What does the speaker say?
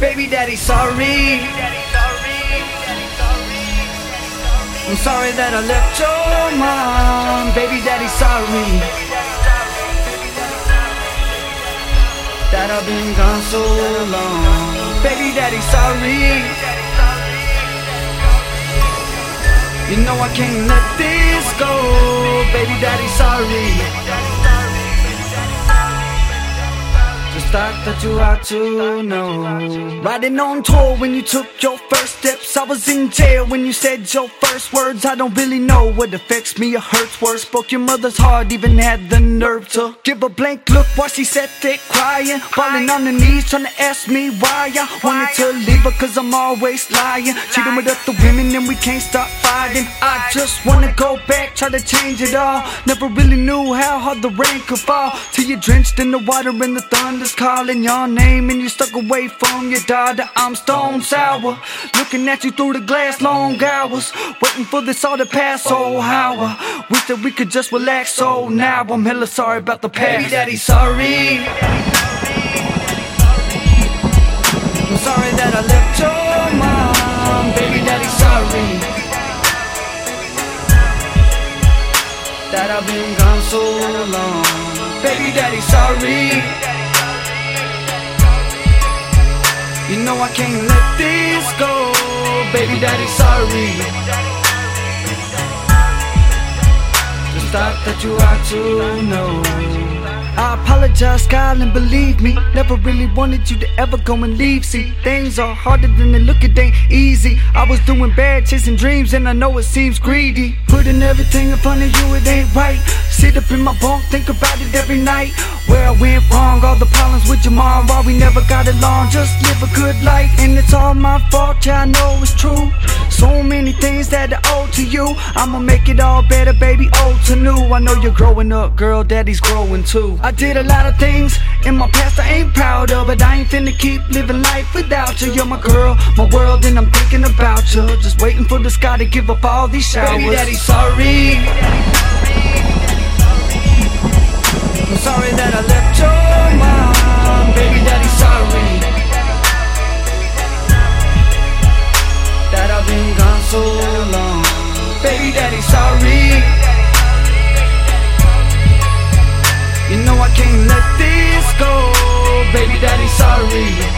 Baby daddy, sorry. I'm sorry that I left your mom. Baby daddy, sorry. That I've been gone so long. Baby daddy, sorry. You know I can't let this go. Baby daddy, sorry. Thought that you ought to know. Riding on tour when you took your first steps. I was in jail when you said your first words. I don't really know what affects me or hurts worse. Broke your mother's heart, even had the nerve to give a blank look while she sat there crying. Falling on her knees, trying to ask me why I wanted to leave her, cause I'm always lying. Cheating with other women and we can't stop fighting. I just wanna go back, try to change it all. Never really knew how hard the rain could fall. Till you're drenched in the water and the thunder's calling your name. And you're stuck away from your daughter. I'm stone sour. Looking at you through the glass, long hours. Waiting for this all to pass, oh, oh how I wish that we could just relax. So now I'm hella sorry about the past. Baby daddy, sorry. I'm sorry that I left your mom. Baby daddy, sorry. That I've been gone so long. Baby daddy, sorry. You know I can't let this go. Baby daddy, sorry. Just thought that you ought to know. I apologize, Kyle, and believe me. Never really wanted you to ever go and leave. See, things are harder than they look, it ain't easy. I was doing bad, chasing dreams, and I know it seems greedy. Putting everything in front of you, it ain't right. Sit up in my bunk, think about it every night. Where I went wrong, all the problems with your mom, we never got along. Just live a good life, and it's all my fault, yeah, I know it's true. So many things that I owe to you. I'ma make it all better, baby, old to new. I know you're growing up, girl, daddy's growing too. I did a lot of things in my past I ain't proud of, but I ain't finna keep living life without you. You're my girl, my world, and I'm thinking about you. Just waiting for the sky to give up all these showers. Baby, daddy, sorry. I'm sorry that I left your mom. Daddy,